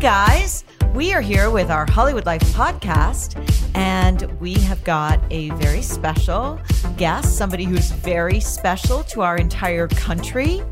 Guys, we are here with our Hollywood Life podcast, and we have got a very special guest, somebody who's very special to our entire country.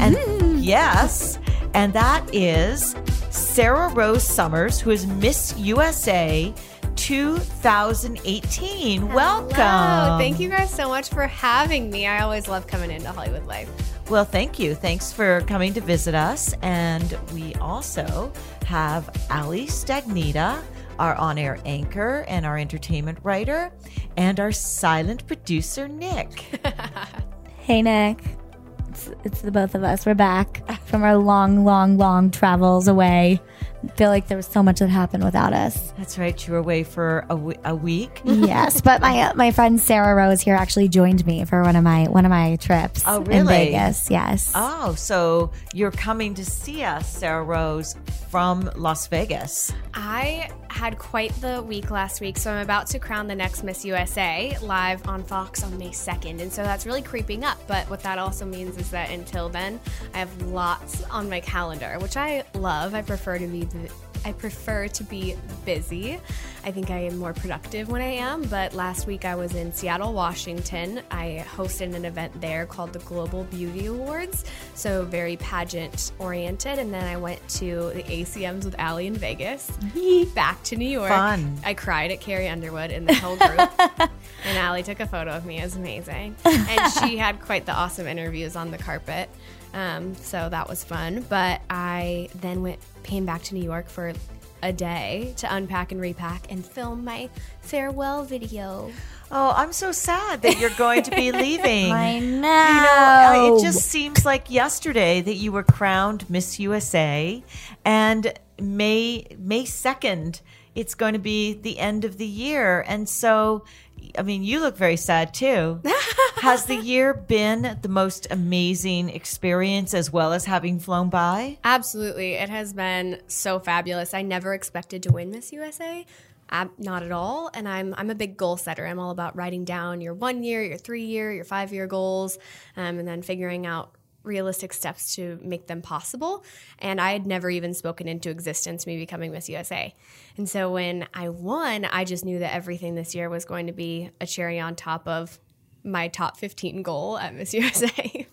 And mm-hmm. yes, and that is Sarah Rose Summers, who is Miss USA 2018. Welcome. Hello. Thank you guys so much for having me. I always love coming into Hollywood Life. Well, thank you. Thanks for coming to visit us. And we also have Ali Stagnita, our on air anchor and our entertainment writer, and our silent producer, Nick. Hey, Nick. It's, it's the both of us. We're back from our long, long, long travels away. Feel like there was so much that happened without us. That's right. You were away for a, w- a week. yes, but my uh, my friend Sarah Rose here actually joined me for one of my one of my trips Oh, in really? Vegas. Yes. Oh, so you're coming to see us, Sarah Rose, from Las Vegas. I had quite the week last week, so I'm about to crown the next Miss USA live on Fox on May 2nd. And so that's really creeping up. But what that also means is that until then, I have lots on my calendar, which I love. I prefer to be. I prefer to be busy. I think I am more productive when I am. But last week I was in Seattle, Washington. I hosted an event there called the Global Beauty Awards. So very pageant oriented. And then I went to the ACMs with Allie in Vegas. Back to New York. Fun. I cried at Carrie Underwood in the whole group. and Allie took a photo of me. It was amazing. And she had quite the awesome interviews on the carpet. Um, so that was fun. But I then went came back to New York for a day to unpack and repack and film my farewell video. Oh, I'm so sad that you're going to be leaving. I know. You know, it just seems like yesterday that you were crowned Miss USA, and May May second, it's going to be the end of the year, and so, I mean, you look very sad too. Has the year been the most amazing experience, as well as having flown by? Absolutely. It has been so fabulous. I never expected to win Miss USA. Ab- not at all. And I'm I'm a big goal setter. I'm all about writing down your one year, your three year, your five year goals, um, and then figuring out realistic steps to make them possible. And I had never even spoken into existence me becoming Miss USA. And so when I won, I just knew that everything this year was going to be a cherry on top of my top 15 goal at Miss USA.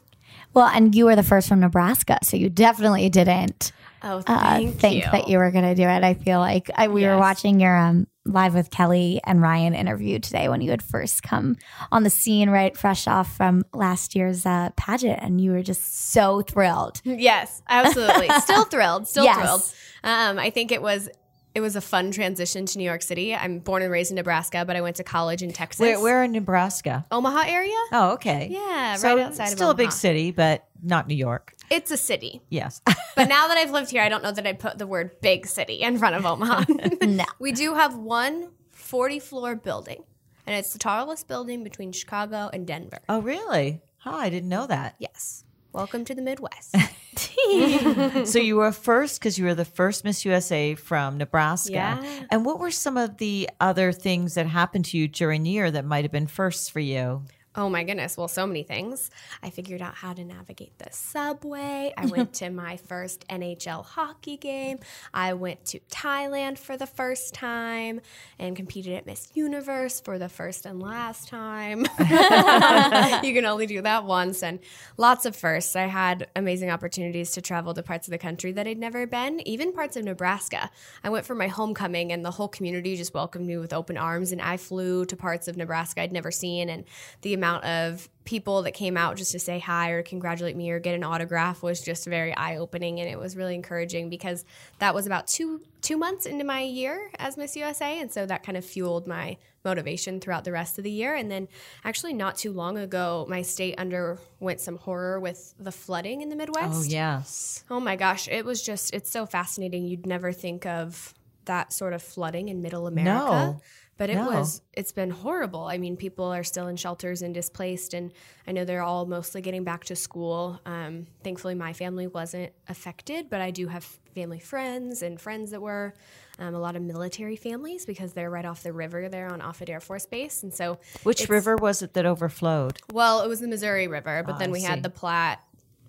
Well, and you were the first from Nebraska, so you definitely didn't oh, uh, think you. that you were going to do it. I feel like I, we were watching your um, live with Kelly and Ryan interview today when you had first come on the scene, right, fresh off from last year's uh, pageant, and you were just so thrilled. Yes, absolutely. Still thrilled. Still Yes. thrilled. Um, I think it was it was a fun transition to New York City. I'm born and raised in Nebraska, but I went to college in Texas. Where, where in Nebraska? Omaha area? Oh, okay. Yeah, so right outside of still a big city, but not New York. It's a city. Yes. But now that I've lived here, I don't know that I'd put the word big city in front of Omaha. No. We do have one 40 floor building, and it's the tallest building between Chicago and Denver. oh, really? Huh, I didn't know that. Yes. Welcome to the Midwest. so you were first because you were the first Miss USA from Nebraska. Yeah. And what were some of the other things that happened to you during the year that might have been firsts for you? Oh my goodness. Well, so many things. I figured out how to navigate the subway. I went to my first NHL hockey game. I went to Thailand for the first time and competed at Miss Universe for the first and last time. you can only do that once and lots of firsts. I had amazing opportunities to travel to parts of the country that I'd never been, even parts of Nebraska. I went for my homecoming and the whole community just welcomed me with open arms and I flew to parts of Nebraska I'd never seen and the amount of people that came out just to say hi or congratulate me or get an autograph was just very eye-opening and it was really encouraging because that was about two two months into my year as Miss USA and so that kind of fueled my motivation throughout the rest of the year. And then, actually, not too long ago, my state underwent some horror with the flooding in the Midwest. Oh, yes. Oh my gosh, it was just, it's so fascinating. You'd never think of that sort of flooding in middle America. No. But it No. was, it's been horrible. I mean, people are still in shelters and displaced, and I know they're all mostly getting back to school. Um, thankfully, my family wasn't affected, but I do have family friends and friends that were. Um, a lot of military families because they're right off the river there on Offutt Air Force Base. And so, Which river was it that overflowed? well, it was the Missouri River, but Ah, then we had the Platte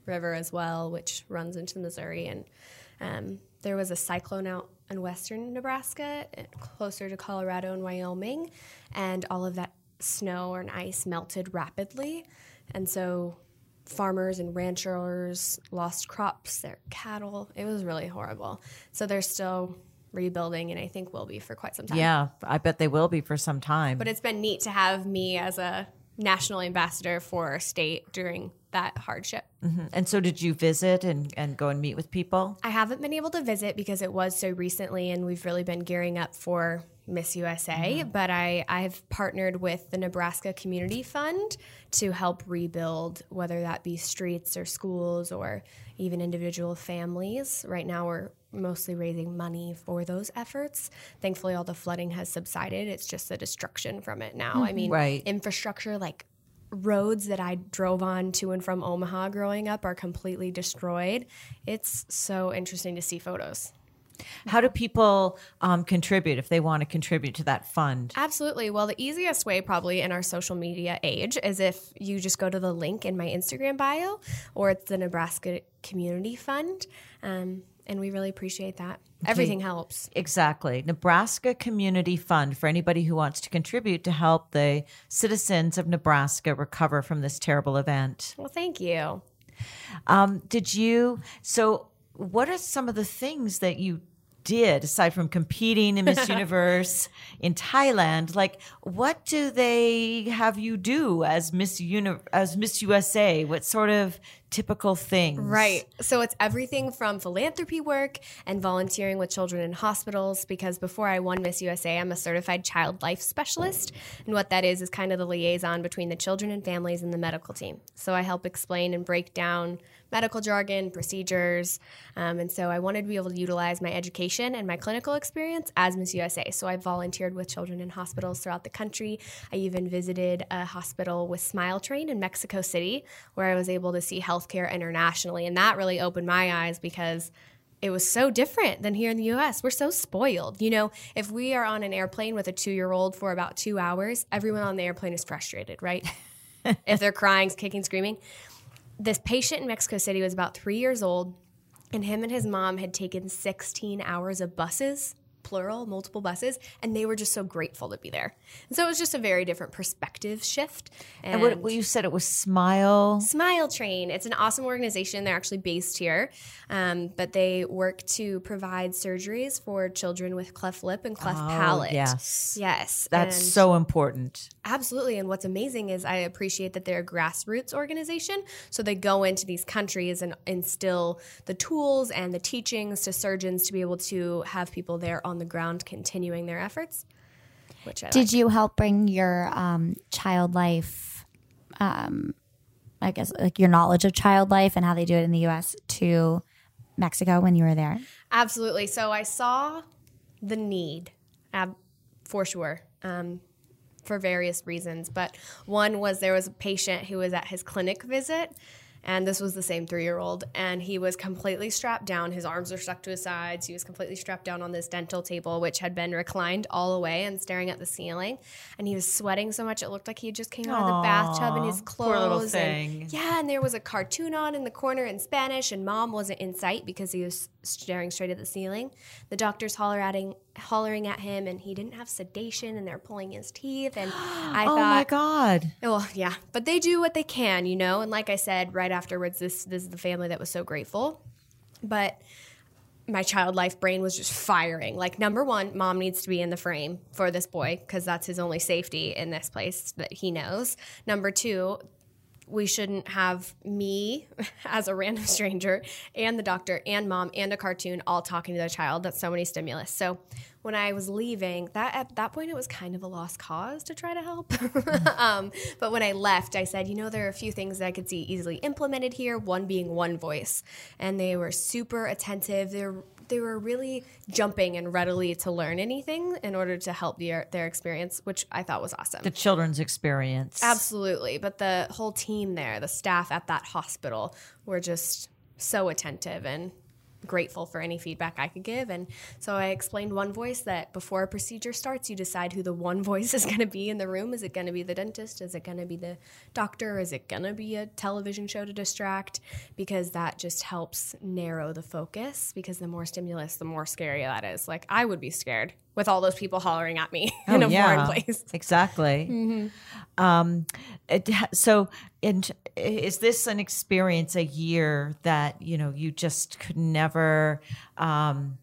River as well, which runs into the Missouri. And um, there was a cyclone out in western Nebraska, closer to Colorado and Wyoming, and all of that snow and ice melted rapidly. And so farmers and ranchers lost crops, their cattle. It was really horrible. So they're still rebuilding, and I think will be for quite some time. Yeah, I bet they will be for some time. But it's been neat to have me as a national ambassador for our state during that hardship. Mm-hmm. and so did you visit and, and go and meet with people? I haven't been able to visit because it was so recently and we've really been gearing up for Miss USA. Mm-hmm. But I, I've partnered with the Nebraska Community Fund to help rebuild, whether that be streets or schools or even individual families. Right now, we're mostly raising money for those efforts. Thankfully, all the flooding has subsided. It's just the destruction from it now. I mean, Right. infrastructure like roads that I drove on to and from Omaha growing up are completely destroyed. It's so interesting to see photos. How do people um, contribute if they want to contribute to that fund? Absolutely. Well, the easiest way, probably in our social media age, is if you just go to the link in my Instagram bio or it's the Nebraska Community Fund. Um, and we really appreciate that. Everything helps. Exactly. Nebraska Community Fund for anybody who wants to contribute to help the citizens of Nebraska recover from this terrible event. Well, thank you. Um, did you? So, what are some of the things that you did aside from competing in Miss Universe in Thailand? Like, what do they have you do as Miss Uni- as Miss USA? What sort of typical things? Right. So it's everything from philanthropy work and volunteering with children in hospitals. Because before I won Miss USA, I'm a certified child life specialist. And what that is, is kind of the liaison between the children and families and the medical team. So I help explain and break down medical jargon, procedures. Um, and so I wanted to be able to utilize my education and my clinical experience as Miss USA. So I volunteered with children in hospitals throughout the country. I even visited a hospital with Smile Train in Mexico City, where I was able to see healthcare internationally. And that really opened my eyes because it was so different than here in the US. We're so spoiled. You know, if we are on an airplane with a two year old for about two hours, everyone on the airplane is frustrated, right? if they're crying, kicking, screaming. This patient in Mexico City was about three years old, and him and his mom had taken 16 hours of buses, plural, multiple buses, and they were just so grateful to be there. And so it was just a very different perspective shift. And what, what you said it was Smile. Smile Train. It's an awesome organization. They're actually based here, um, but they work to provide surgeries for children with cleft lip and cleft palate. Oh, yes. Yes. That's and- so important. Absolutely. And what's amazing is I appreciate that they're a grassroots organization. So they go into these countries and instill the tools and the teachings to surgeons to be able to have people there on the ground continuing their efforts. Which I Did you help bring your um, child life, um, I guess, like your knowledge of child life and how they do it in the U.S. to Mexico when you were there? Absolutely. So I saw the need, for sure, um, for various reasons. But one was there was a patient who was at his clinic visit, and this was the same three year old, and he was completely strapped down. His arms were stuck to his sides. He was completely strapped down on this dental table, which had been reclined all the way and staring at the ceiling. And he was sweating so much it looked like he just came out of the bathtub in his clothes. poor little and- thing. yeah, and there was a cartoon on in the corner in Spanish, and mom wasn't in sight because he was staring straight at the ceiling. The doctors holler at him, hollering at him, and he didn't have sedation, and they're pulling his teeth. And I oh my God. well, yeah, but they do what they can, you know. And like I said right afterwards, this this is the family that was so grateful, but my child life brain was just firing. Like number one, mom needs to be in the frame for this boy because that's his only safety in this place that he knows. Number two, we shouldn't have me as a random stranger and the doctor and mom and a cartoon all talking to the child. That's so many stimulus. So when I was leaving, that at that point it was kind of a lost cause to try to help. um, but when I left, I said, you know, there are a few things that I could see easily implemented here. One being one voice, and they were super attentive. They're they were really jumping and readily to learn anything in order to help their their experience, which I thought was awesome. The children's experience. Absolutely. But the whole team there, the staff at that hospital, were just so attentive and grateful for any feedback I could give. And so I explained one voice that before a procedure starts, you decide who the one voice is going to be in the room. Is it going to be the dentist? Is it going to be the doctor? Is it going to be a television show to distract? Because that just helps narrow the focus. Because the more stimulus, the more scary that is. Like I would be scared with all those people hollering at me in Oh, a yeah, foreign place. Exactly. Mm-hmm. Um, it, so, in, is this an experience, a year that you know you just could never, um,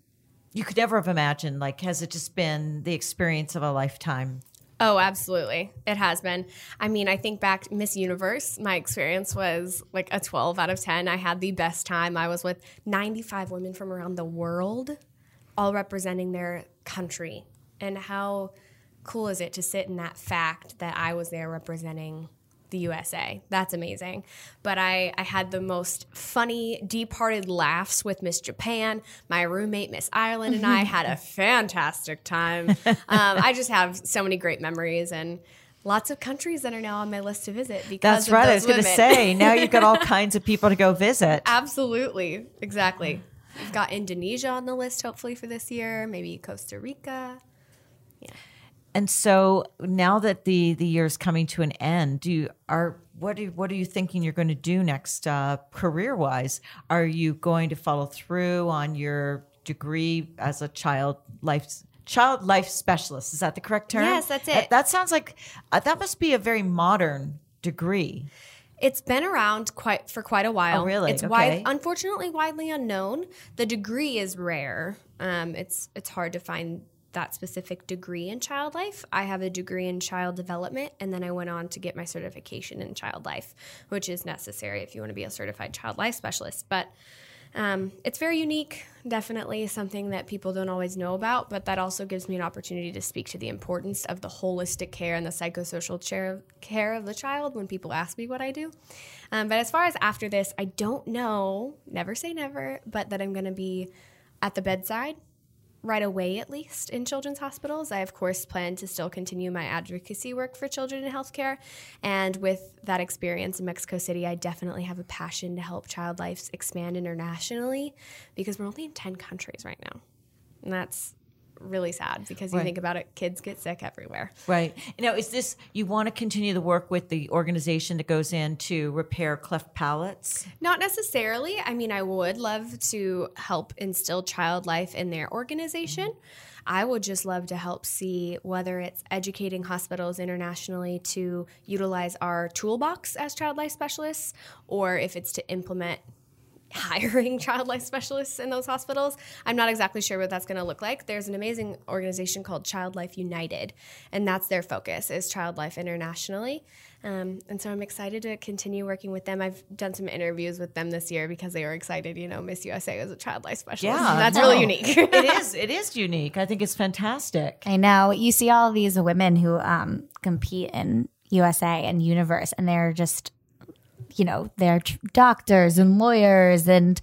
you could never have imagined? Like, has it just been the experience of a lifetime? Oh, absolutely. It has been. I mean, I think back Miss Universe, my experience was like a 12 out of 10. I had the best time. I was with 95 women from around the world, all representing their country. And how cool is it to sit in that fact that I was there representing the USA. That's amazing. But I, I had the most funny, deep hearted laughs with Miss Japan. My roommate, Miss Ireland, and I had a fantastic time. Um, I just have so many great memories and lots of countries that are now on my list to visit because That's right. I was going to say now you've got all kinds of people to go visit. Absolutely. Exactly. We've got Indonesia on the list, hopefully, for this year, maybe Costa Rica. Yeah. And so now that the the year's coming to an end, do you are what are what are you thinking you're going to do next uh, career wise? Are you going to follow through on your degree as a child life child life specialist? Is that the correct term? Yes, that's That- it. That, sounds like uh, that must be a very modern degree. It's been around quite for quite a while. Oh, really? It's Okay. wide, unfortunately widely unknown. The degree is rare. Um, it's it's hard to find that specific degree in child life. I have a degree in child development, and then I went on to get my certification in child life, which is necessary if you want to be a certified child life specialist. But um, it's very unique, definitely something that people don't always know about, but that also gives me an opportunity to speak to the importance of the holistic care and the psychosocial care of the child when people ask me what I do. Um, but as far as after this, I don't know, never say never, but that I'm going to be at the bedside right away, at least in children's hospitals. I, of course, plan to still continue my advocacy work for children in healthcare. And with that experience in Mexico City, I definitely have a passion to help child lives expand internationally because we're only in 10 countries right now. And that's really sad because you Right. think about it, kids get sick everywhere. Right. Now, is this you want to continue the work with the organization that goes in to repair cleft palates? Not necessarily. I mean, I would love to help instill child life in their organization. I would just love to help see whether it's educating hospitals internationally to utilize our toolbox as child life specialists or if it's to implement hiring child life specialists in those hospitals. I'm not exactly sure what that's going to look like. There's an amazing organization called Child Life United, and that's their focus is child life internationally. Um, and so I'm excited to continue working with them. I've done some interviews with them this year because they were excited. You know, Miss USA was a child life specialist. Yeah, that's no. really unique. it is. It is unique. I think it's fantastic. I know. You see all these women who um, compete in USA and Universe, and they're just, you know, they're doctors and lawyers, and,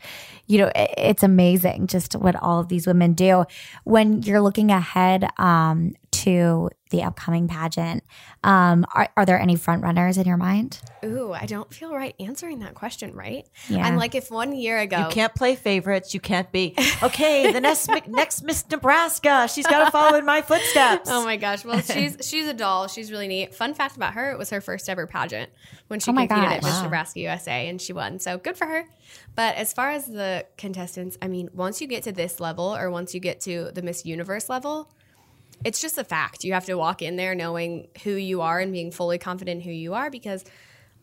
you know, it's amazing just what all of these women do. When you're looking ahead um, to the upcoming pageant, um, are, are there any front runners in your mind? Ooh, I don't feel right answering that question, right? Yeah. I'm like, if one year ago, You can't play favorites. You can't be okay. The next next Miss Nebraska. She's got to follow in my footsteps. Oh my gosh! Well, she's she's a doll. She's really neat. Fun fact about her: it was her first ever pageant when she Oh my competed at. Miss Wow. Nebraska USA, and she won. So good for her. But as far as the contestants, I mean, once you get to this level, or once you get to the Miss Universe level, it's just a fact. You have to walk in there knowing who you are and being fully confident who you are because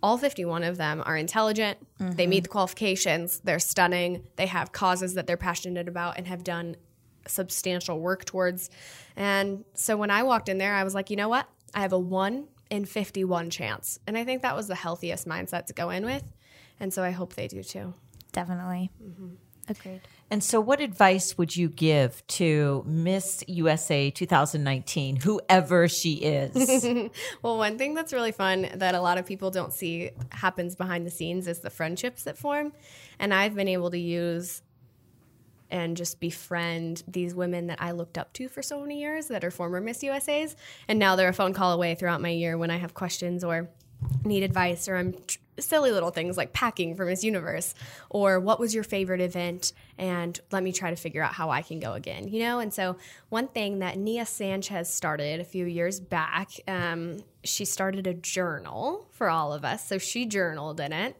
all 51 of them are intelligent. They meet the qualifications. They're stunning. They have causes that they're passionate about and have done substantial work towards. And so when I walked in there, I was like, you know what? I have a 1% in 51 chance. And I think that was the healthiest mindset to go in with. And so I hope they do too. Definitely. Mm-hmm. Agreed. And so, what advice would you give to Miss USA 2019, whoever she is? Well, one thing that's really fun that a lot of people don't see happens behind the scenes is the friendships that form. And I've been able to use and just befriend these women that I looked up to for so many years that are former Miss USAs. And now they're a phone call away throughout my year when I have questions or need advice or I'm tr- silly little things like packing for Miss Universe or what was your favorite event and let me try to figure out how I can go again, you know? And so one thing that Nia Sanchez started a few years back, um, she started a journal for all of us. So she journaled in it,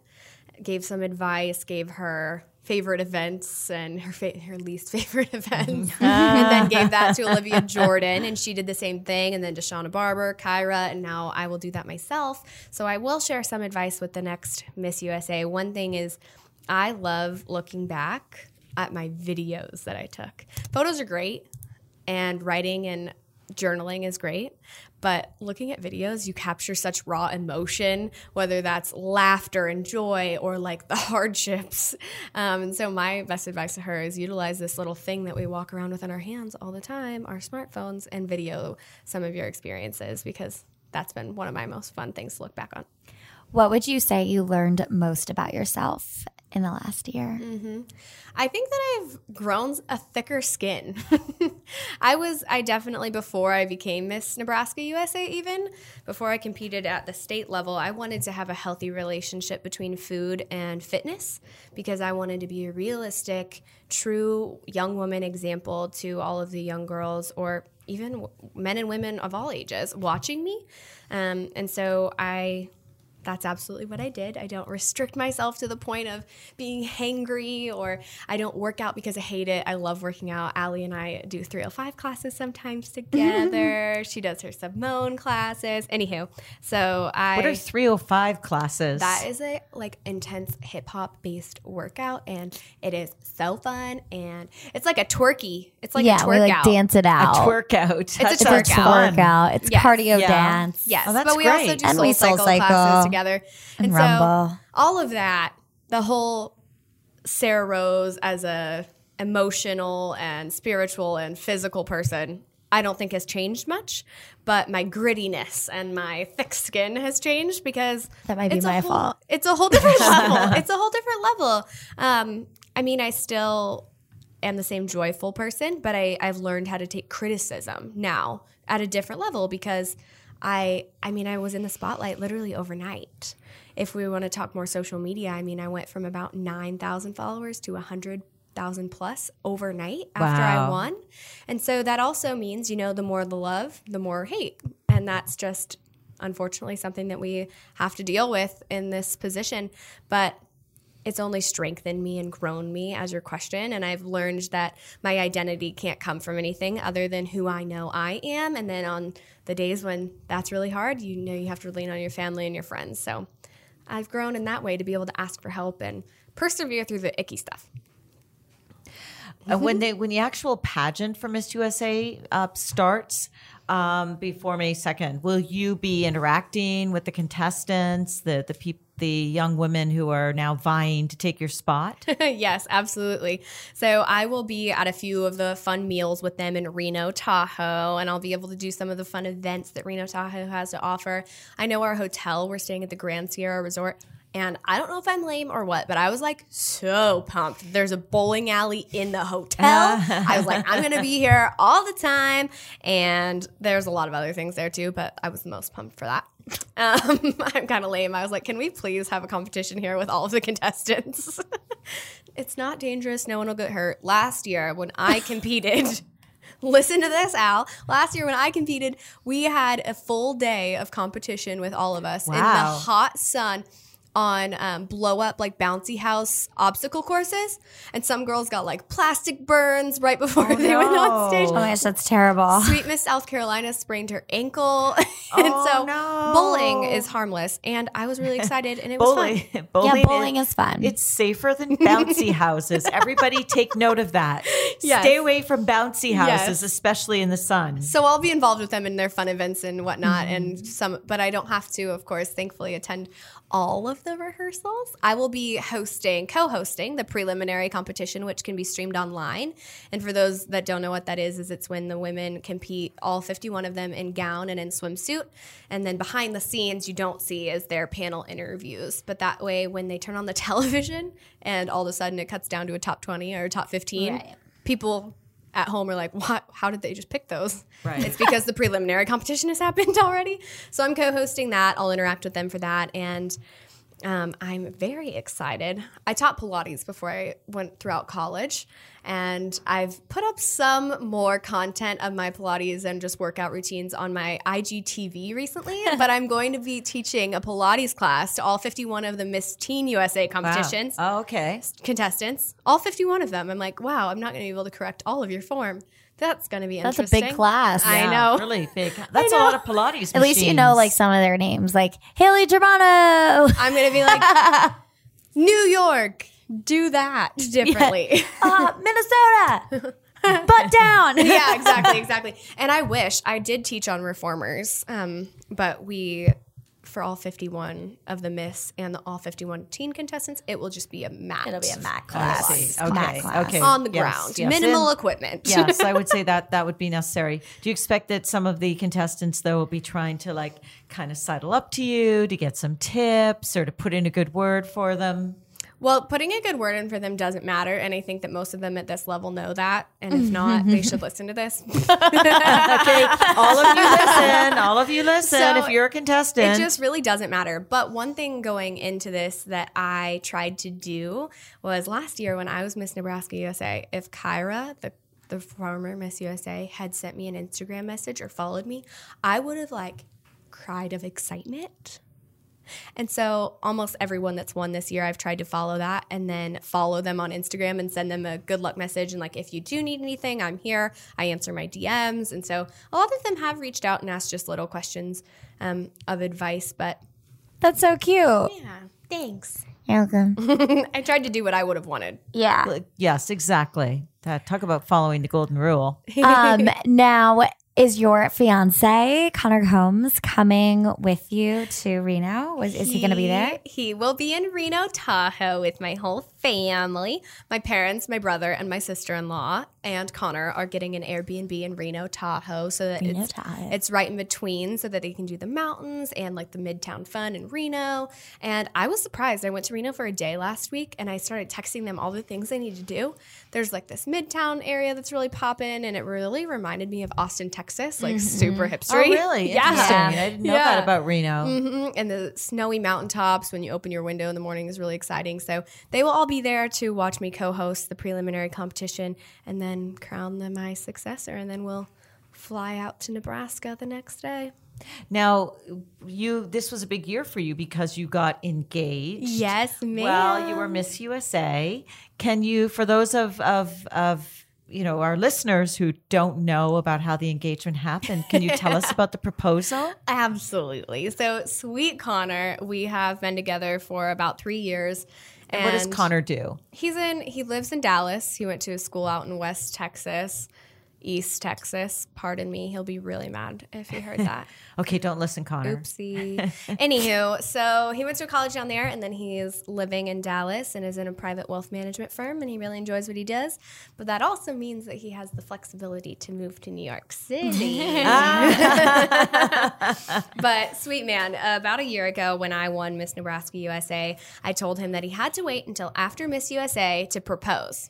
gave some advice, gave her favorite events and her fa- her least favorite events, mm-hmm. and then gave that to Olivia Jordan, and she did the same thing, and then to Shauna Barber, Kyra, and now I will do that myself. So I will share some advice with the next Miss USA. One thing is, I love looking back at my videos that I took. Photos are great, and writing and journaling is great. But looking at videos, you capture such raw emotion, whether that's laughter and joy or like the hardships. Um, and so, my best advice to her is utilize this little thing that we walk around with in our hands all the time, our smartphones, and video some of your experiences because that's been one of my most fun things to look back on. What would you say you learned most about yourself in the last year? I think that I've grown a thicker skin. I was, I definitely, before I became Miss Nebraska USA, even before I competed at the state level, I wanted to have a healthy relationship between food and fitness because I wanted to be a realistic, true young woman example to all of the young girls or even men and women of all ages watching me. Um, and so I that's absolutely what I did. I don't restrict myself to the point of being hangry or I don't work out because I hate it. I love working out. Allie and I do 305 classes sometimes together. she does her Simone classes. Anywho, so I what are 305 classes? that is a like intense hip hop based workout and it is so fun and it's like a twerky. It's like a yeah, twerk we like out. dance it a out. twerk out. It's a That It's a twerk fun. workout. It's Yes. cardio Yeah. dance. Yes, Oh, that's but we also great. do And soul we Soul cycle, Cycle classes together. And so all of that, the whole Sarah Rose as a emotional and spiritual and physical person, I don't think has changed much. But my grittiness and my thick skin has changed because That might be my whole- fault. It's a whole different level. It's a whole different level. Um, I mean, I still am the same joyful person, but I, I've learned how to take criticism now at a different level because I I mean I was in the spotlight literally overnight. If we want to talk more social media, I mean I went from about nine thousand followers to a hundred thousand plus overnight after I won. And so that also means, you know, the more the love, the more hate. And that's just unfortunately something that we have to deal with in this position. But it's only strengthened me and grown me as your question. And I've learned that my identity can't come from anything other than who I know I am. And then on the days when that's really hard, you know you have to lean on your family and your friends. So I've grown in that way to be able to ask for help and persevere through the icky stuff. Uh, when they when the actual pageant for Miss USA uh, starts um, before May second, will you be interacting with the contestants, the the peop- the young women who are now vying to take your spot? yes, absolutely. So I will be at a few of the fun meals with them in Reno, Tahoe, and I'll be able to do some of the fun events that Reno, Tahoe has to offer. I know our hotel, we're staying at the Grand Sierra Resort. And I don't know if I'm lame or what, but I was like so pumped. There's a bowling alley in the hotel. I was like, I'm going to be here all the time. And there's a lot of other things there too, but I was the most pumped for that. Um, I'm kind of lame. I was like, can we please have a competition here with all of the contestants? it's not dangerous. No one will get hurt. Last year, when I competed, listen to this, Al. Last year, when I competed, we had a full day of competition with all of us in the hot sun on um, blow up like bouncy house obstacle courses, and some girls got like plastic burns right before they went on stage. Oh my gosh, that's terrible. Sweet Miss South Carolina sprained her ankle, and Oh, so no. bowling is harmless. And I was really excited, and it was fun. bowling, yeah, bowling is fun. It's safer than bouncy houses. Everybody take note of that. Yes. Stay away from bouncy houses, Yes. especially in the sun. So I'll be involved with them in their fun events and whatnot, Mm-hmm. and some, but I don't have to, of course, thankfully attend all of the rehearsals. I will be hosting, co-hosting the preliminary competition, which can be streamed online. And for those that don't know what that is, is it's when the women compete, all 51 of them in gown and in swimsuit, and then behind the scenes you don't see is their panel interviews. But that way, when they turn on the television and all of a sudden it cuts down to a top 20 or top 15, Right. people at home are like, what? How did they just pick those? Right. It's because the preliminary competition has happened already. So I'm co hosting that. I'll interact with them for that. And um, I'm very excited. I taught Pilates before I went throughout college, and I've put up some more content of my Pilates and just workout routines on my IGTV recently. but I'm going to be teaching a Pilates class to all 51 of the Miss Teen USA competitions Oh, okay. contestants, all 51 of them. I'm like, wow, I'm not going to be able to correct all of your form. That's going to be interesting. That's a big class. I know. Really big. That's a lot of Pilates. At least you know like some of their names, like Haley Germano, I'm going to be like, New York, do that differently. uh, Minnesota, butt down. yeah, exactly, exactly. And I wish I did teach on reformers, um, but we, for all 51 of the Miss and the all 51 teen contestants, it will just be a mat. It'll be a Mac I class. see. Mac Okay. class. Okay. on the Yes, ground, yes. minimal And- equipment. yes, I would say that that would be necessary. Do you expect that some of the contestants though will be trying to like kind of sidle up to you to get some tips or to put in a good word for them? Well, putting a good word in for them doesn't matter, and I think that most of them at this level know that. And if mm-hmm. not, they should listen to this. Okay, all of you listen. All of you listen. So, if you're a contestant, It just really doesn't matter. But one thing going into this that I tried to do was last year when I was Miss Nebraska USA, if Kyra, the the former Miss USA, had sent me an Instagram message or followed me, I would have like cried of excitement. And so almost everyone that's won this year, I've tried to follow that and then follow them on Instagram and send them a good luck message. And like, if you do need anything, I'm here. I answer my DMs. And so a lot of them have reached out and asked just little questions um, of advice. But That's so cute. yeah, thanks. You're welcome. I tried to do what I would have wanted. Yeah. yes, exactly. That, talk about following the golden rule. Um, now, is your fiance Connor Holmes coming with you to Reno? Was is he going to be there? He will be in Reno, Tahoe with my whole family. My parents, my brother, and my sister in law, and Connor are getting an Airbnb in Reno, Tahoe, so that Reno, it's, Tahoe. it's right in between so that they can do the mountains and like the Midtown Fun in Reno. And I was surprised. I went to Reno for a day last week and I started texting them all the things they need to do. There's like this Midtown area that's really popping, and it really reminded me of Austin, Texas, like super hipstery. Oh, really? Yeah. Interesting. I didn't know that about Reno. Mhm. And the snowy mountaintops when you open your window in the morning is really exciting. So they will all be there to watch me co host the preliminary competition and then crown them my successor. And then we'll fly out to Nebraska the next day. Now, you this was a big year for you because you got engaged. Yes, ma'am. Well, you were Miss USA. Can you, for those of of of you know our listeners who don't know about how the engagement happened, can you tell us about the proposal? Absolutely. So, sweet Connor, we have been together for about three years. And what does Connor do? He's in. He lives in Dallas. He went to a school out in West Texas, East Texas. Pardon me. He'll be really mad if he heard that. Okay, don't listen, Connor. Oopsie. Anywho, so he went to college down there, and then he's living in Dallas and is in a private wealth management firm, and he really enjoys what he does. But that also means that he has the flexibility to move to New York City. Ah. but sweet man, about a year ago when I won Miss Nebraska USA, I told him that he had to wait until after Miss USA to propose.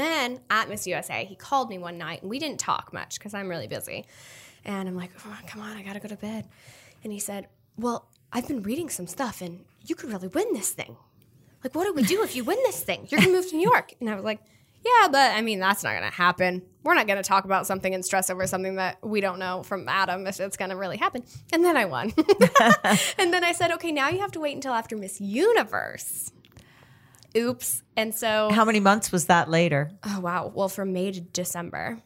then at Miss USA, he called me one night and we didn't talk much because I'm really busy. And I'm like, oh, come on, I gotta go to bed. And he said, Well, I've been reading some stuff and you could really win this thing. Like, what do we do if you win this thing? You're gonna move to New York. And I was like, Yeah, but I mean, that's not gonna happen. We're not gonna talk about something and stress over something that we don't know from Adam if it's gonna really happen. And then I won. and then I said, Okay, now you have to wait until after Miss Universe. Oops. And so, How many months was that later? oh, wow. Well, from May to December.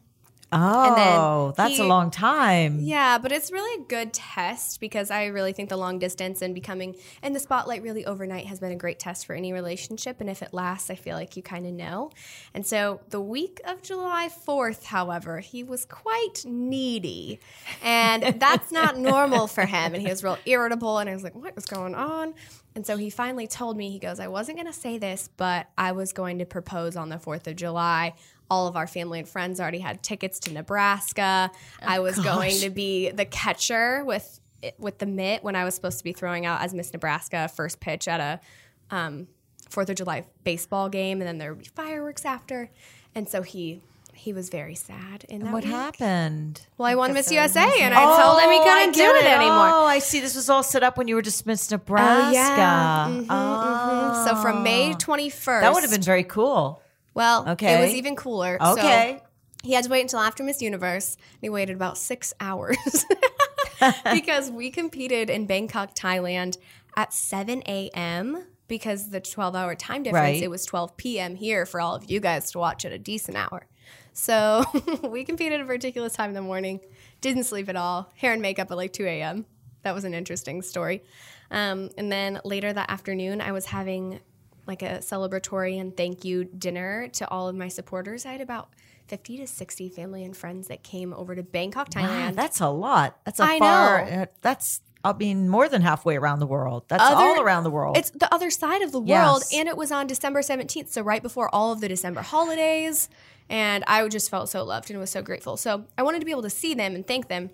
Oh, that's he- a long time. Yeah, but it's really a good test because I really think the long distance and becoming in the spotlight really overnight has been a great test for any relationship. And if it lasts, I feel like you kind of know. And so the week of July 4th, however, he was quite needy. And that's not normal for him. And he was real irritable. And I was like, what is going on? And so he finally told me, he goes, I wasn't going to say this, but I was going to propose on the 4th of July. All of our family and friends already had tickets to Nebraska. I was going to be the catcher with with the mitt when I was supposed to be throwing out as Miss Nebraska first pitch at a um, Fourth of July baseball game, and then there would be fireworks after. And so he he was very sad. In that What week. happened? Well, I won Miss USA, and I told him he Oh, couldn't do get it, anymore. Oh, I see. This was all set up when you were dismissed Nebraska. Oh, yeah. Mhm, Oh. So from May 21st. That would have been very cool. Well, Okay. it was even cooler. Okay. So he had to wait until after Miss Universe, and he waited about six hours because we competed in Bangkok, Thailand at 7 a.m. because the 12 hour time difference, Right. it was 12 p.m. here for all of you guys to watch at a decent hour. So we competed at a ridiculous time in the morning, didn't sleep at all, hair and makeup at like 2 a.m. That was an interesting story. Um, and then later that afternoon, I was having like a celebratory and thank you dinner to all of my supporters. I had about 50 to 60 family and friends that came over to Bangkok, Wow, Thailand. that's a lot. That's a I far. know. uh, That's I mean more than halfway around the world. That's Other- all around the world. It's the other side of the world, Yes. and it was on December 17th, so right before all of the December holidays. And I just felt so loved and was so grateful. So I wanted to be able to see them and thank them.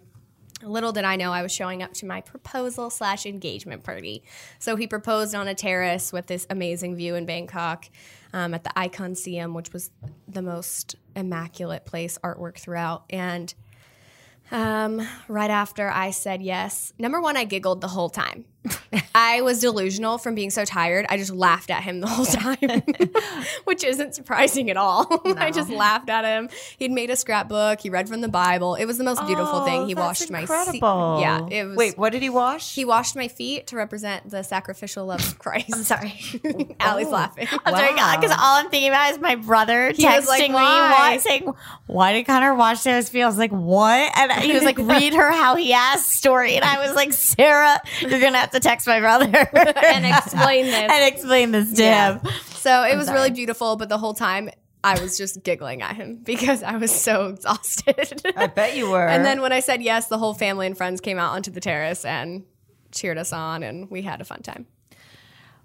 Little did I know I was showing up to my proposal slash engagement party. So he proposed on a terrace with this amazing view in Bangkok um, at the Icon Museum, which was the most immaculate place, artwork throughout. And um, right after I said yes, number one, I giggled the whole time. I was delusional from being so tired. I just laughed at him the whole time, which isn't surprising at all. I just laughed at him. He'd made a scrapbook. He read from the Bible. It was the most beautiful oh, thing. He Oh, that's washed my feet. Yeah, it was. Wait, what did he wash? He washed my feet to represent the sacrificial love of Christ. I'm sorry. Allie's oh. laughing. I'm sorry, because all I'm thinking about is my brother He texting was like, me, "Why?" saying, "Why did Connor wash those feet?" I was like, "What?" And he was like, "Read her how he asked story," and I was like, "Sarah, you're gonna have to text my brother and explain this. and explain this to Yeah. him." So it was really beautiful, but the whole time I was just giggling at him because I was so exhausted. I bet you were. and then when I said yes, the whole family and friends came out onto the terrace and cheered us on, and we had a fun time.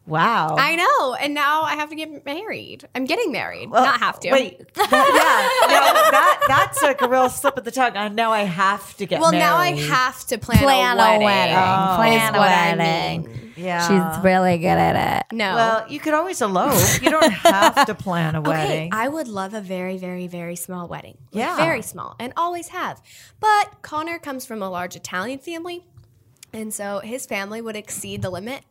Wow. I know, and now I have to get married. I'm getting married. Not have to. Wait, that, yeah, no, that that's like a real slip of the tongue. Uh, now I have to get Well, now I have to plan, Plan a a wedding. wedding. Oh. Plan is a what I wedding. mean. Yeah. She's really good at it. No. well, you could always elope. You don't have to plan a wedding. Okay, wedding. I would love a very, very, very small wedding. Like, Yeah. Very small, and always have. But Connor comes from a large Italian family, and so his family would exceed the limit.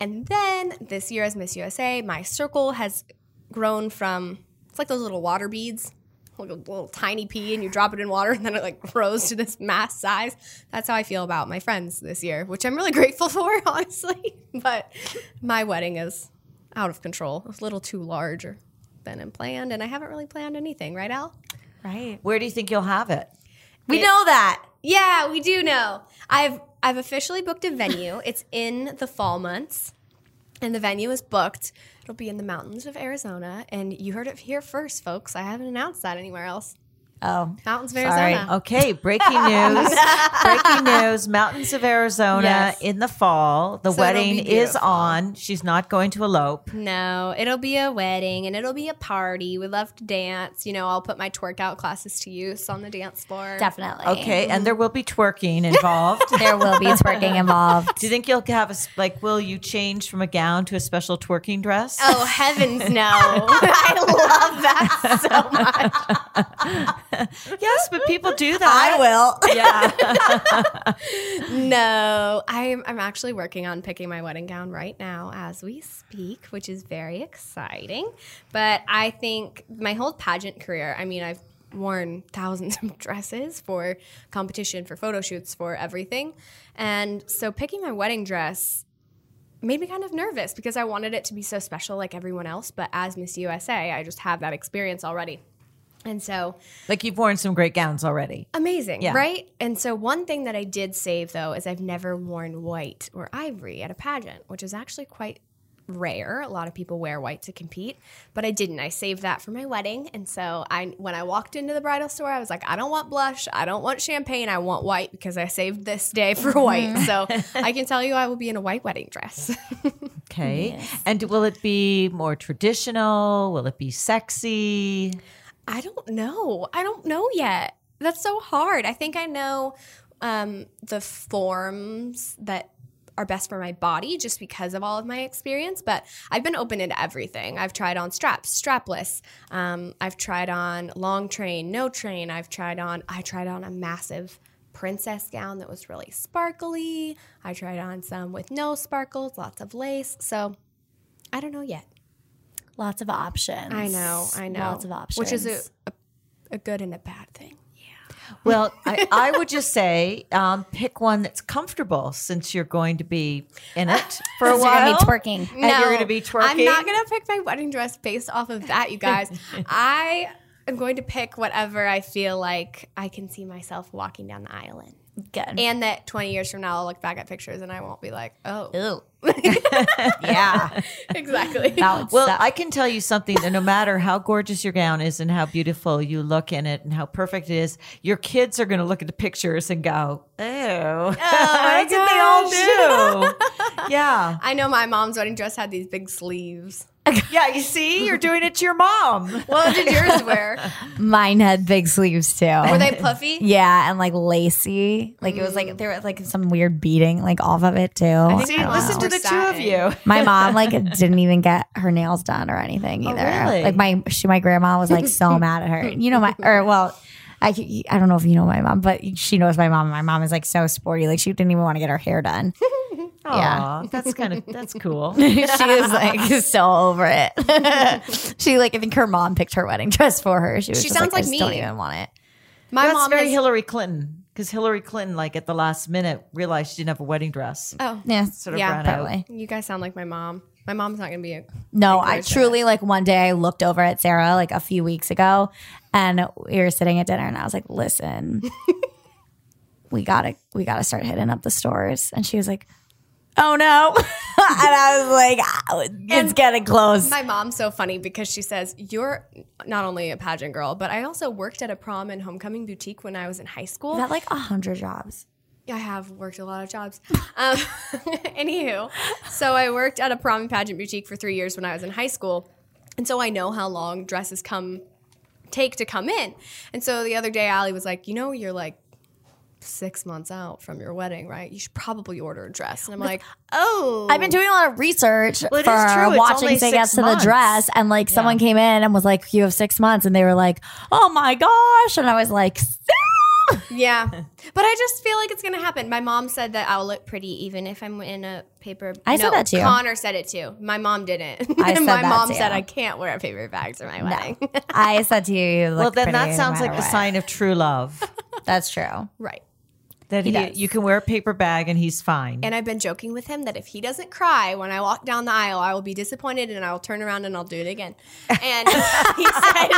And then this year, as Miss USA, my circle has grown from it's like those little water beads, like a little tiny pea, and you drop it in water, and then it like grows to this mass size. That's how I feel about my friends this year, which I'm really grateful for, honestly. But my wedding is out of control. It's a little too large than planned, and I haven't really planned anything, right, Al? Right. Where do you think you'll have it? We know that. Yeah, we do know. I've I've officially booked a venue. it's in the fall months, and the venue is booked. It'll be in the mountains of Arizona, and you heard it here first, folks. I haven't announced that anywhere else. Oh, Mountains of Sorry. Arizona. Okay, breaking news. breaking news. Mountains of Arizona Yes. in the fall. The So wedding is on. She's not going to elope. No, it'll be a wedding and it'll be a party. We love to dance. You know, I'll put my twerk out classes to use on the dance floor. definitely. Okay, and mm-hmm. there will be twerking involved. There will be twerking involved. Do you think you'll have a like? Will you change from a gown to a special twerking dress? Oh heavens no! I love that so much. yes, but people do that. I will. Yeah. No, I'm I'm actually working on picking my wedding gown right now as we speak, which is very exciting. But I think my whole pageant career, I mean, I've worn thousands of dresses for competition, for photo shoots, for everything. And so picking my wedding dress made me kind of nervous because I wanted it to be so special like everyone else, but as Miss USA, I just have that experience already. And so like you've worn some great gowns already. Amazing, Yeah. right? And so one thing that I did save though is I've never worn white or ivory at a pageant, which is actually quite rare. A lot of people wear white to compete, but I didn't. I saved that for my wedding. And so I when I walked into the bridal store, I was like, I don't want blush, I don't want champagne, I want white because I saved this day for mm-hmm. white. So I can tell you I will be in a white wedding dress. Okay. And will it be more traditional? Will it be sexy? I don't know. I don't know yet. That's so hard. I think I know um, the forms that are best for my body just because of all of my experience. But I've been open to everything. I've tried on straps, strapless. Um, I've tried on long train, no train. I've tried on. I tried on a massive princess gown that was really sparkly. I tried on some with no sparkles, lots of lace. So I don't know yet. Lots of options. I know, I know. Lots of options. Which is a, a, a good and a bad thing. Yeah. Well, I, I would just say um, pick one that's comfortable since you're going to be in it for a You're while. gonna be twerking. And you're going to be twerking. I'm not going to pick my wedding dress based off of that, you guys. I am going to pick whatever I feel like I can see myself walking down the aisle in. Good. And that 20 years from now, I'll look back at pictures and I won't be like, oh, Ew. Yeah. exactly. That Well, suck. I can tell you something that no matter how gorgeous your gown is and how beautiful you look in it and how perfect it is, your kids are going to look at the pictures and go, "Ew, Oh that's what they all do." yeah, I know my mom's wedding dress had these big sleeves. yeah. You see, you're doing it to your mom. What did yours wear? Mine had big sleeves too. Were they puffy? Yeah, and like lacy. Like it was like mm. there was like some weird beading like off of it too. think See, my mom's listen to were the two of you. My mom like didn't even get her nails done or anything oh, either. really? Like my she my grandma was like so mad at her. You know my or well I, I don't know if you know my mom, but she knows my mom. My mom is like so sporty. Like she didn't even want to get her hair done. Aw, that's kind of that's cool. she was like so over it. she like I think her mom picked her wedding dress for her. She was She just sounds like, I like just don't even want it. My that's mom very has- Hillary Clinton because Hillary Clinton, like at the last minute, realized she didn't have a wedding dress. Oh, Yeah, Sort of yeah, ran out. you guys sound like my mom. My mom's not going to be a. No, I truly like one day I looked over at Sarah like a few weeks ago and we were sitting at dinner and I was like, listen, we gotta we gotta start hitting up the stores. And she was like, Oh no. and I was like, "Ah, it's getting close. My mom's so funny because she says, You're not only a pageant girl, but I also worked at a prom and homecoming boutique when I was in high school. That like a hundred jobs? I have worked a lot of jobs. Um, anywho, so I worked at a prom and pageant boutique for three years when I was in high school. And so I know how long dresses come take to come in. And so the other day, Allie was like, You know, you're like six months out from your wedding, right? You should probably order a dress. And I'm like, Oh, I've been doing a lot of research Well, for true. Watching only Say Yes to the. Dress. And like someone came in and was like, You have six months. And they were like, Oh my gosh. And I was like, Yeah. But I just feel like it's going to happen. My mom said that I'll look pretty even if I'm in a paper. I said that too. Connor said it too. My mom didn't. I said my that mom too. said I can't wear paper bags for my wedding. I said to you, you look Well, then pretty that no sounds like matter a sign of true love. That's true. right. That He he, you can wear a paper bag and he's fine. And I've been joking with him that if he doesn't cry when I walk down the aisle, I will be disappointed and I will turn around and I'll do it again. And he said,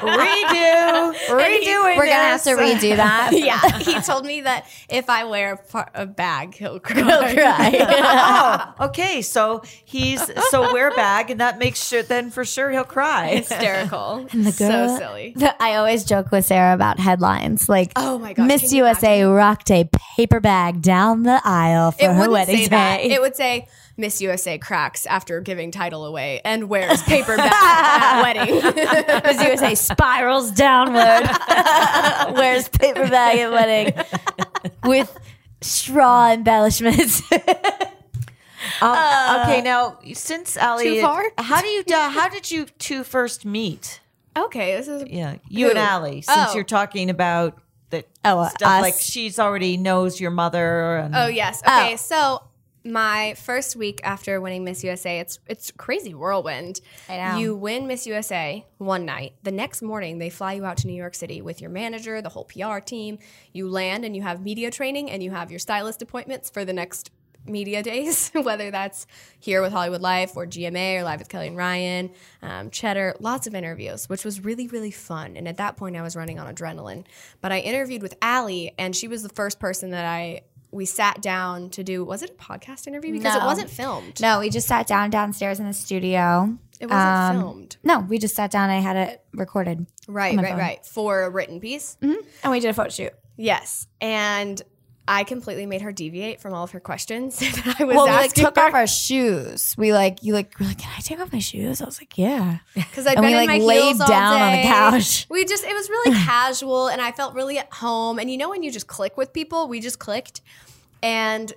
Redo, redoing. We're gonna have to redo that. yeah, he told me that if I wear a, par- a bag, he'll cry. oh, okay. So he's so wear a bag, and that makes sure. Then for sure he'll cry. Hysterical. The so silly. the- I always joke with Sarah about headlines. Like, Oh my god, Miss USA rocked a paper bag down the aisle for It her wedding say day. that. It would say Miss USA cracks after giving title away and wears paper bag at wedding. Miss USA spirals downward. Wears paper bag at wedding with straw embellishments. Um, okay, now since Allie, far? how do you uh, how did you two first meet? okay, this is Yeah, you Who? and Allie. Since Oh. you're talking about that Oh, stuff, us. like she's already knows your mother. And, Oh yes. Okay. Oh. So my first week after winning Miss USA, it's it's crazy whirlwind. I know. You win Miss USA one night. The next morning they fly you out to New York City with your manager, the whole PR team. You land and you have media training and you have your stylist appointments for the next media days, whether that's here with Hollywood Life or GMA or Live with Kelly and Ryan, um, Cheddar, lots of interviews, which was really, really fun. And at that point, I was running on adrenaline. But I interviewed with Allie, and she was the first person that I we sat down to do. Was it a podcast interview? Because it wasn't filmed. no, we just sat down downstairs in the studio. It wasn't Um, filmed. No, we just sat down. I had it recorded. Right, right, phone. right. For a written piece. And we did a photo shoot. Yes, and. I completely made her deviate from all of her questions that I was Well, we like took her. off our shoes. We like you like we're like, can I take off my shoes? I was like, yeah. because I'd And been we, in like, my laid down on the day. couch. We just it was really casual, and I felt really at home. And you know when you just click with people, we just clicked, and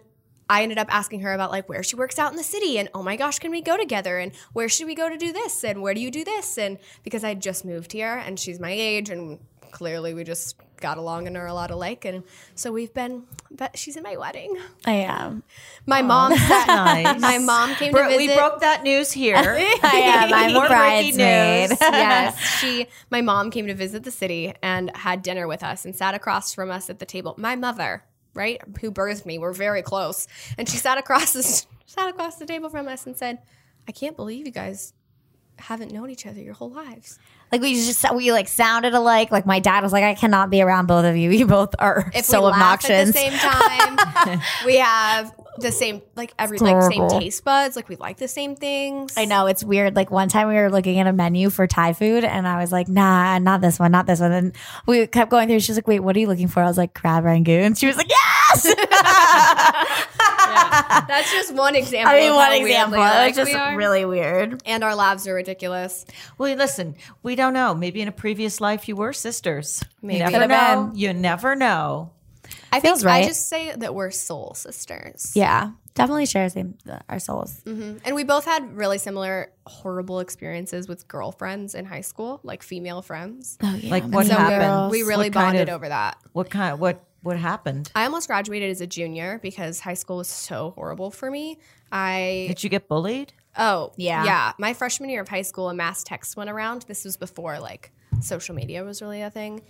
I ended up asking her about like where she works out in the city, and oh my gosh, can we go together? And where should we go to do this? And where do you do this? And because I just moved here, and she's my age, and clearly we just got along and are a lot alike, and so we've been. But she's in my wedding. I am. My mom sat. nice. My mom came Bro- to visit. we broke that news here. I am. I'm More breaking bridesmaid. news. yes, she. My mom came to visit the city and had dinner with us and sat across from us at the table. My mother, right, who birthed me, we're very close, and she sat across the sat across the table from us and said, "I can't believe you guys haven't known each other your whole lives. Like we just we like sounded alike. Like my dad was like, I cannot be around both of you. You both are If so obnoxious. at the same time, we have the same like every like same taste buds. Like we like the same things. I know it's weird. Like one time we were looking at a menu for Thai food, and I was like, "Nah, not this one, not this one." And we kept going through. She's like, "Wait, what are you looking for?" I was like, "Crab rangoon." She was like, "Yes." That's just one example. I mean, one example. It alike was just really weird. and our lives are ridiculous. Well, listen, we don't know. Maybe in a previous life you were sisters. Maybe. You never know. been. You never know. I Feels think I just say that we're soul sisters. Yeah, definitely share same our souls. Mm-hmm. And we both had really similar horrible experiences with girlfriends in high school, like female friends. Oh yeah, Like what So we- happened? we really What kind bonded of- over that. What kind? What what happened? I almost graduated as a junior because high school was so horrible for me. I Did you get bullied? oh Yeah. yeah. My freshman year of high school, a mass text went around. This was before like social media was really a thing,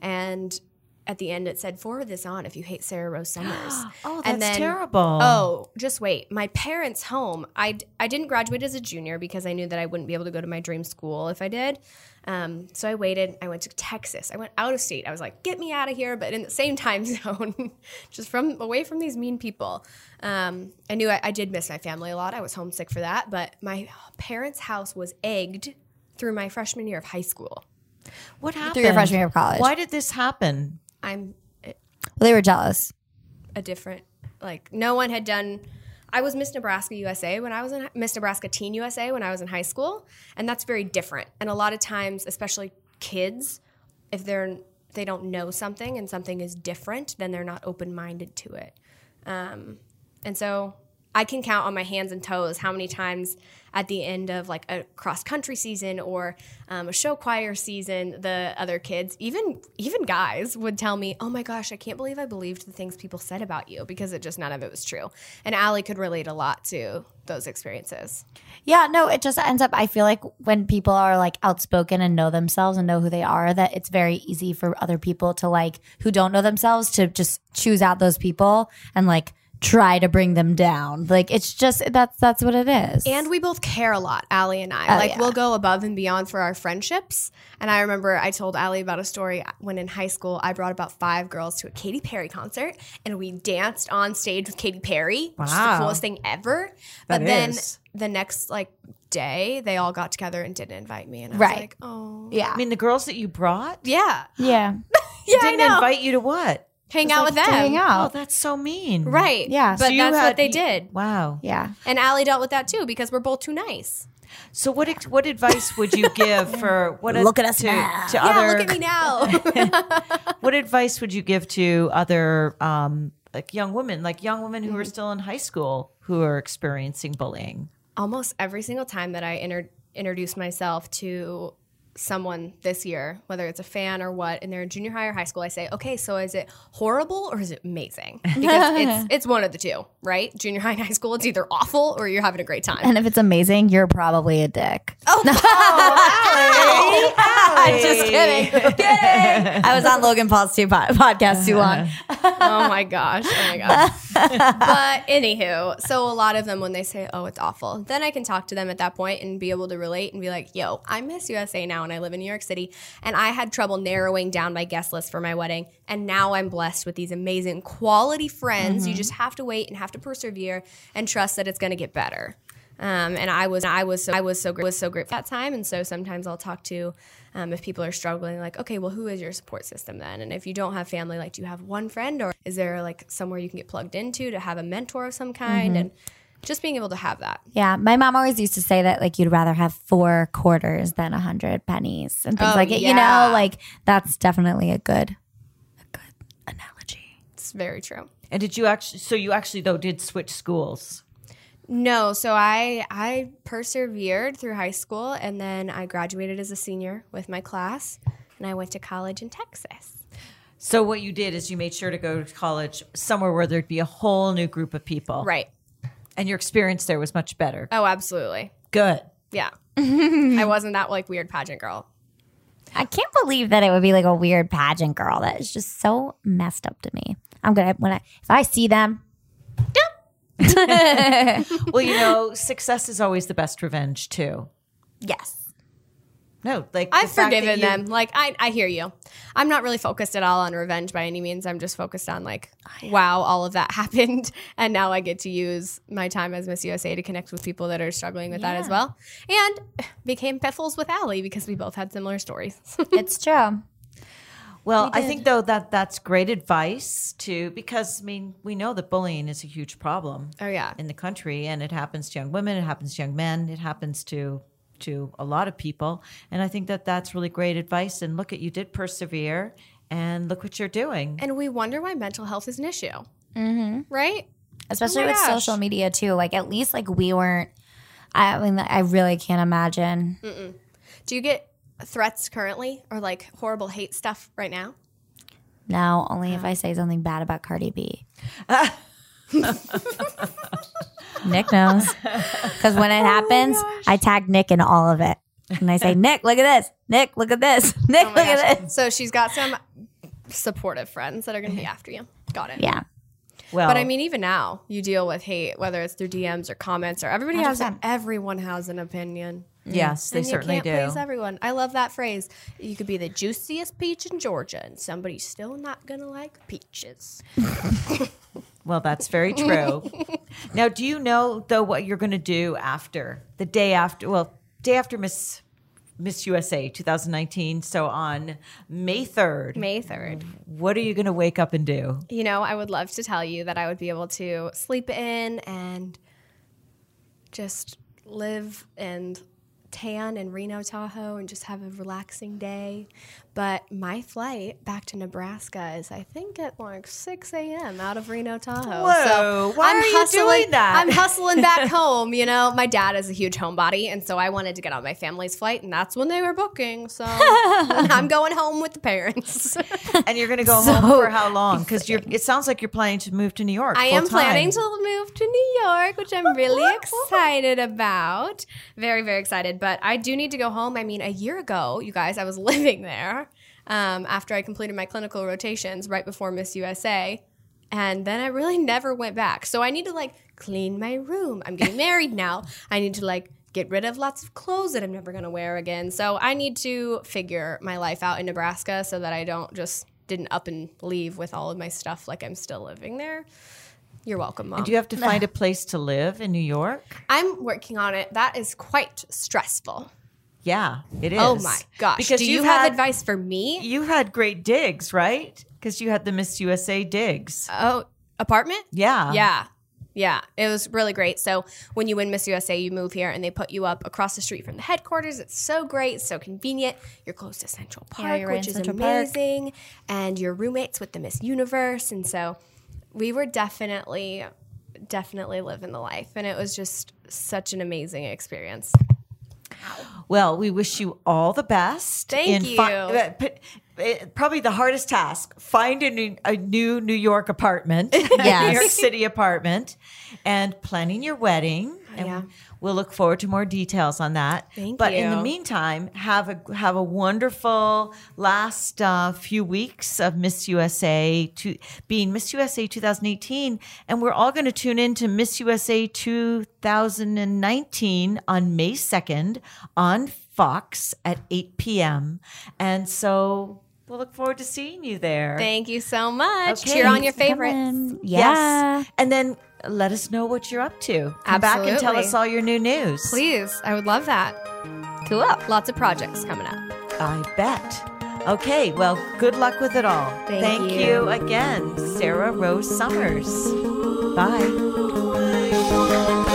and at the end it said forward this on if you hate Sarah Rose Summers. Oh, And that's then- terrible. Oh, just wait. My parents' home. I, I didn't graduate as a junior because I knew that I wouldn't be able to go to my dream school if I did. Um, so I waited. I went to Texas. I went out of state. I was like, get me out of here, but in the same time zone, just from away from these mean people. Um, I knew I, I did miss my family a lot. I was homesick for that, but my parents' house was egged through my freshman year of high school. What happened? Through your freshman year of college. Why did this happen? I'm Well, they were jealous. a different like no one had done I was Miss Nebraska USA when I was in Miss Nebraska Teen USA when I was in high school and that's very different and a lot of times especially kids if they're they don't know something and something is different then they're not open-minded to it um, and so I can count on my hands and toes how many times at the end of like a cross country season or um, a show choir season, the other kids, even even guys, would tell me, "Oh my gosh, I can't believe I believed the things people said about you because it just none of it was true." And Allie could relate a lot to those experiences. Yeah, no, it just ends up. I feel like when people are like outspoken and know themselves and know who they are, that it's very easy for other people to like who don't know themselves to just choose out those people and like try to bring them down. Like it's just that's that's what it is. And we both care a lot, Allie and I. Oh, like yeah. we'll go above and beyond for our friendships. And I remember I told Allie about a story when in high school I brought about five girls to a Katy Perry concert and we danced on stage with Katy Perry, which is the Wow. coolest thing ever. That but then the next like day they all got together and didn't invite me and I Right. was like, "Oh." yeah, I mean, the girls that you brought Yeah. yeah, Yeah, I didn't know. invite you to what? Hang out with them. to hang Oh, that's so mean. Right. Yeah. But So that's had- what they you- did. Wow. yeah. And Allie dealt with that too because we're both too nice. So what what advice would you give for what Look at us to, now. to Yeah, other look at me now. what advice would you give to other um like young women like young women who are still in high school who are experiencing bullying? almost every single time that I inter- introduce myself to someone this year, whether it's a fan or what, and they're in junior high or high school, I say, okay, so is it horrible or is it amazing? Because it's it's one of the two, right? Junior high and high school, it's either awful or you're having a great time. And if it's amazing, you're probably a dick. Oh, just kidding. I was on Logan Paul's two pod- podcast too long. oh my gosh, oh my gosh. but anywho, so a lot of them when they say, "Oh, it's awful," then I can talk to them at that point and be able to relate and be like, "Yo, I miss USA now, and I live in New York City, and I had trouble narrowing down my guest list for my wedding, and now I'm blessed with these amazing quality friends. You just have to wait and have to persevere and trust that it's going to get better." Um, and I was, I was, so, I was so, was so grateful that time. And so sometimes I'll talk to, um, if people are struggling, like, okay, well, who is your support system then? And if you don't have family, like, do you have one friend, or is there like somewhere you can get plugged into to have a mentor of some kind? And just being able to have that. Yeah, my mom always used to say that like you'd rather have four quarters than a hundred pennies and things Oh, like it. You know, like that's definitely a good, a good analogy. It's very true. And did you actually so you actually though did switch schools? No, so I I persevered through high school, and then I graduated as a senior with my class, and I went to college in Texas. So what you did is you made sure to go to college somewhere where there'd be a whole new group of people. Right. And your experience there was much better. Oh, absolutely. Good. Yeah. I wasn't that like weird pageant girl. I can't believe that it would be like a weird pageant girl. That is just so messed up to me. I'm gonna when I if I see them, Well, you know, success is always the best revenge too. yes, No, like the I've that forgiven you- them. Like I, I hear you. I'm not really focused at all on revenge by any means. I'm just focused on like, wow, all of that happened, and now I get to use my time as Miss USA to connect with people that are struggling with that as well, and became piffles with Allie because we both had similar stories. it's true. Well, I think though that that's great advice too, because I mean we know that bullying is a huge problem. Oh, yeah. in the country, and it happens to young women, it happens to young men, it happens to to a lot of people, and I think that that's really great advice. And look at you did persevere, and look what you're doing. and we wonder why mental health is an issue, mm-hmm. right? Especially Oh with gosh. social media too. Like at least like we weren't. I mean, I really can't imagine. Do you get threats currently or like horrible hate stuff right now? No, only if I say something bad about Cardi B. Nick knows. Because when it oh happens, I tag Nick in all of it. And I say, Nick, look at this. Nick, look at this. Nick, oh look at this. So she's got some supportive friends that are going to be after you. Got it. Yeah. well, But I mean, even now, you deal with hate, whether it's through DMs or comments, or everybody has 100%. everyone has an opinion. Mm. yes, they and certainly you do. can't praise everyone. I love that phrase. You could be the juiciest peach in Georgia, and somebody's still not gonna like peaches. Well, that's very true. now, do you know though what you're going to do after the day after? Well, day after Miss Miss USA 2019. So on May 3rd, May third. what are you going to wake up and do? You know, I would love to tell you that I would be able to sleep in and just live and tan in Reno, Tahoe, and just have a relaxing day. But my flight back to Nebraska is, I think, at like 6 a.m. out of Reno, Tahoe. Whoa, why are you hustling, doing that? I'm hustling back home. You know, my dad is a huge homebody, and so I wanted to get on my family's flight, and that's when they were booking. So I'm going home with the parents. And you're going to go home for how long? Because. It sounds like you're planning to move to New York. I am planning to move to New York, which I'm really excited about. Very, very excited. But I do need to go home. I mean, a year ago, you guys, I was living there um, after I completed my clinical rotations right before Miss USA. And then I really never went back. So I need to like clean my room. I'm getting married now. I need to like get rid of lots of clothes that I'm never going to wear again. So I need to figure my life out in Nebraska so that I don't just didn't up and leave with all of my stuff like I'm still living there. You're welcome, mom. And do you have to find a place to live in New York? I'm working on it. That is quite stressful. Yeah, it oh is. Oh my gosh. Because do you, you have had- advice for me? You had great digs, right? Because you had the Miss USA digs. Oh, apartment? Yeah. Yeah. Yeah, it was really great. So when you win Miss USA, you move here and they put you up across the street from the headquarters. It's so great, so convenient. You're close to Central Park, you're which is Central Park. amazing. And your roommates with the Miss Universe. And so we were definitely, definitely living the life. And it was just such an amazing experience. Well, we wish you all the best. Thank you. uh, but, uh, probably the hardest task: find a new, a new New York apartment, New York City apartment, and planning your wedding. And Yeah. we'll look forward to more details on that. Thank you. but in the meantime, have a have a wonderful last uh, few weeks of Miss USA to being Miss USA 2018, and we're all going to tune in to Miss USA 2019 on May 2nd on Fox at 8 p.m. And so we'll look forward to seeing you there. Thank you so much. Okay. Cheer on your Come favorites. in. Yes. Yeah. And then let us know what you're up to. Come back and tell us all your new news. Please, I would love that. Cool. Lots of projects coming up. I bet. Okay, well, good luck with it all. Thank you you. again, Sarah Rose Summers. Bye.